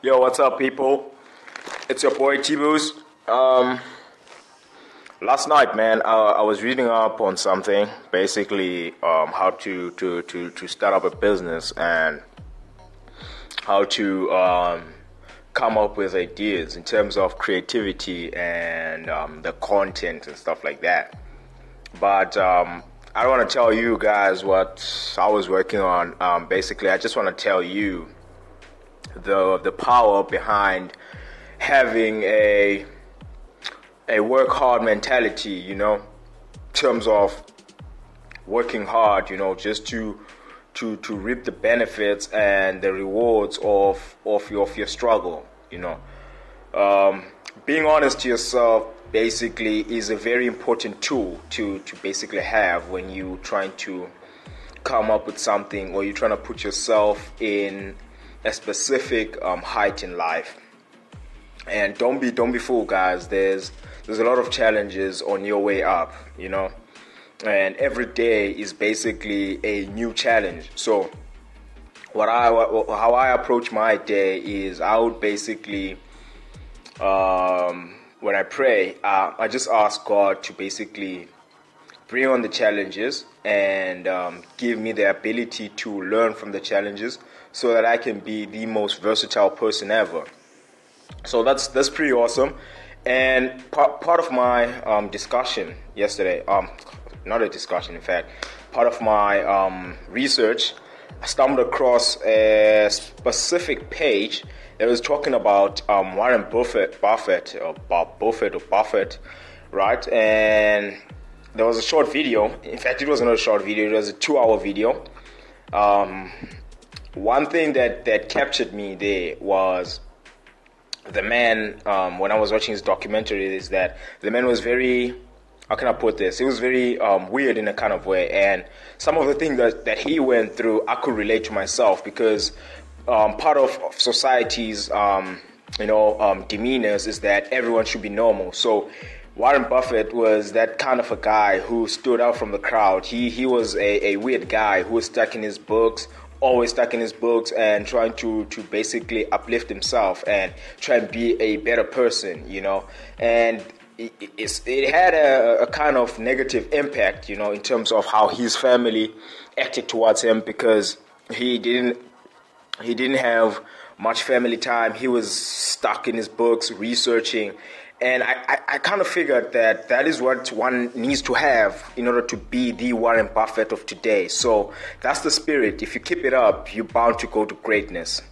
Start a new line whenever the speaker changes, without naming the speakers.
Yo, what's up, people? It's your boy T-Boos. Um, last night, man, uh, I was reading up on something, basically um, how to, to, to, to start up a business and how to um, come up with ideas in terms of creativity and um, the content and stuff like that. But um, I don't want to tell you guys what I was working on. Um, basically, I just want to tell you the the power behind having a a work hard mentality, you know, in terms of working hard, you know, just to to to reap the benefits and the rewards of of your of your struggle, you know. Um, being honest to yourself basically is a very important tool to to basically have when you trying to come up with something or you're trying to put yourself in a specific um, height in life. And don't be don't be fooled, guys. There's there's a lot of challenges on your way up, you know. And every day is basically a new challenge. So, what I how I approach my day is I would basically, um, when I pray, uh, I just ask God to basically bring on the challenges and um, give me the ability to learn from the challenges so that I can be the most versatile person ever. So that's that's pretty awesome. And part, part of my um, discussion yesterday, um, not a discussion, in fact, part of my um, research, I stumbled across a specific page that was talking about um, Warren Buffett, Buffett, or Bob Buffett, or Buffett, right? And there was a short video. In fact, it was not a short video; it was a two-hour video. Um, one thing that that captured me there was the man. Um, when I was watching his documentary, is that the man was very. How can I put this? It was very um, weird in a kind of way, and some of the things that, that he went through, I could relate to myself because um, part of society's, um, you know, um, demeanors is that everyone should be normal. So Warren Buffett was that kind of a guy who stood out from the crowd. He he was a, a weird guy who was stuck in his books, always stuck in his books and trying to to basically uplift himself and try and be a better person, you know. And it, it had a, a, kind of negative impact, you know, in terms of how his family acted towards him because he didn't he didn't have much family time. He was stuck in his books researching and I, I, I, kind of figured that that is what one needs to have in order to be the Warren Buffett of today. So that's the spirit. If you keep it up, you're bound to go to greatness.